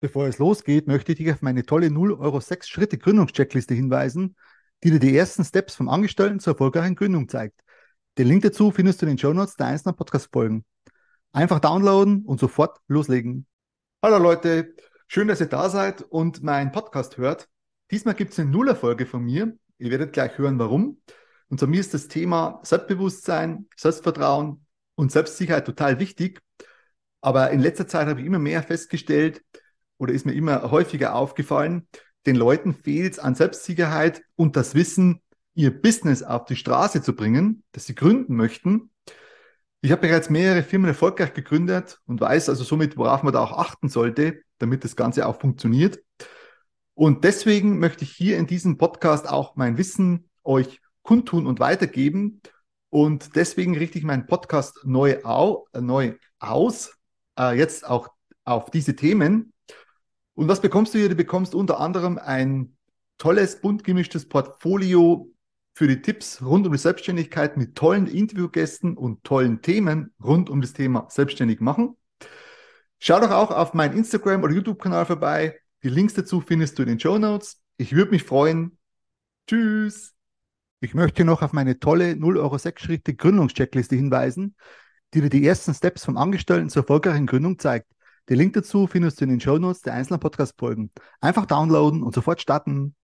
Bevor es losgeht, möchte ich dich auf meine tolle 0 Euro 6 Schritte Gründungscheckliste hinweisen, die dir die ersten Steps vom Angestellten zur erfolgreichen Gründung zeigt. Den Link dazu findest du in den Show Notes der einzelnen Podcast-Folgen. Einfach downloaden und sofort loslegen. Hallo Leute, schön, dass ihr da seid und meinen Podcast hört. Diesmal gibt es eine Nullerfolge von mir. Ihr werdet gleich hören, warum. Und zu mir ist das Thema Selbstbewusstsein, Selbstvertrauen und Selbstsicherheit total wichtig. Aber in letzter Zeit habe ich immer mehr festgestellt, oder ist mir immer häufiger aufgefallen, den Leuten fehlt es an Selbstsicherheit und das Wissen, ihr Business auf die Straße zu bringen, das sie gründen möchten. Ich habe bereits mehrere Firmen erfolgreich gegründet und weiß also somit, worauf man da auch achten sollte, damit das Ganze auch funktioniert. Und deswegen möchte ich hier in diesem Podcast auch mein Wissen euch kundtun und weitergeben. Und deswegen richte ich meinen Podcast neu, au, neu aus, äh, jetzt auch auf diese Themen. Und was bekommst du hier? Du bekommst unter anderem ein tolles, bunt gemischtes Portfolio für die Tipps rund um die Selbstständigkeit mit tollen Interviewgästen und tollen Themen rund um das Thema Selbstständig machen. Schau doch auch auf meinen Instagram- oder YouTube-Kanal vorbei. Die Links dazu findest du in den Show Notes. Ich würde mich freuen. Tschüss. Ich möchte noch auf meine tolle 0 Euro 6 Schritte Gründungscheckliste hinweisen, die dir die ersten Steps vom Angestellten zur erfolgreichen Gründung zeigt. Den Link dazu findest du in den Show Notes der einzelnen Podcast-Folgen. Einfach downloaden und sofort starten.